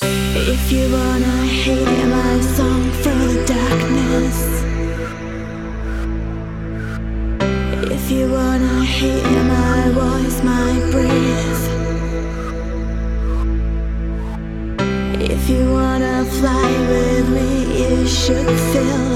If you wanna hear my song from the darkness. If you wanna hear my voice, my breath. If you wanna fly with me, you should feel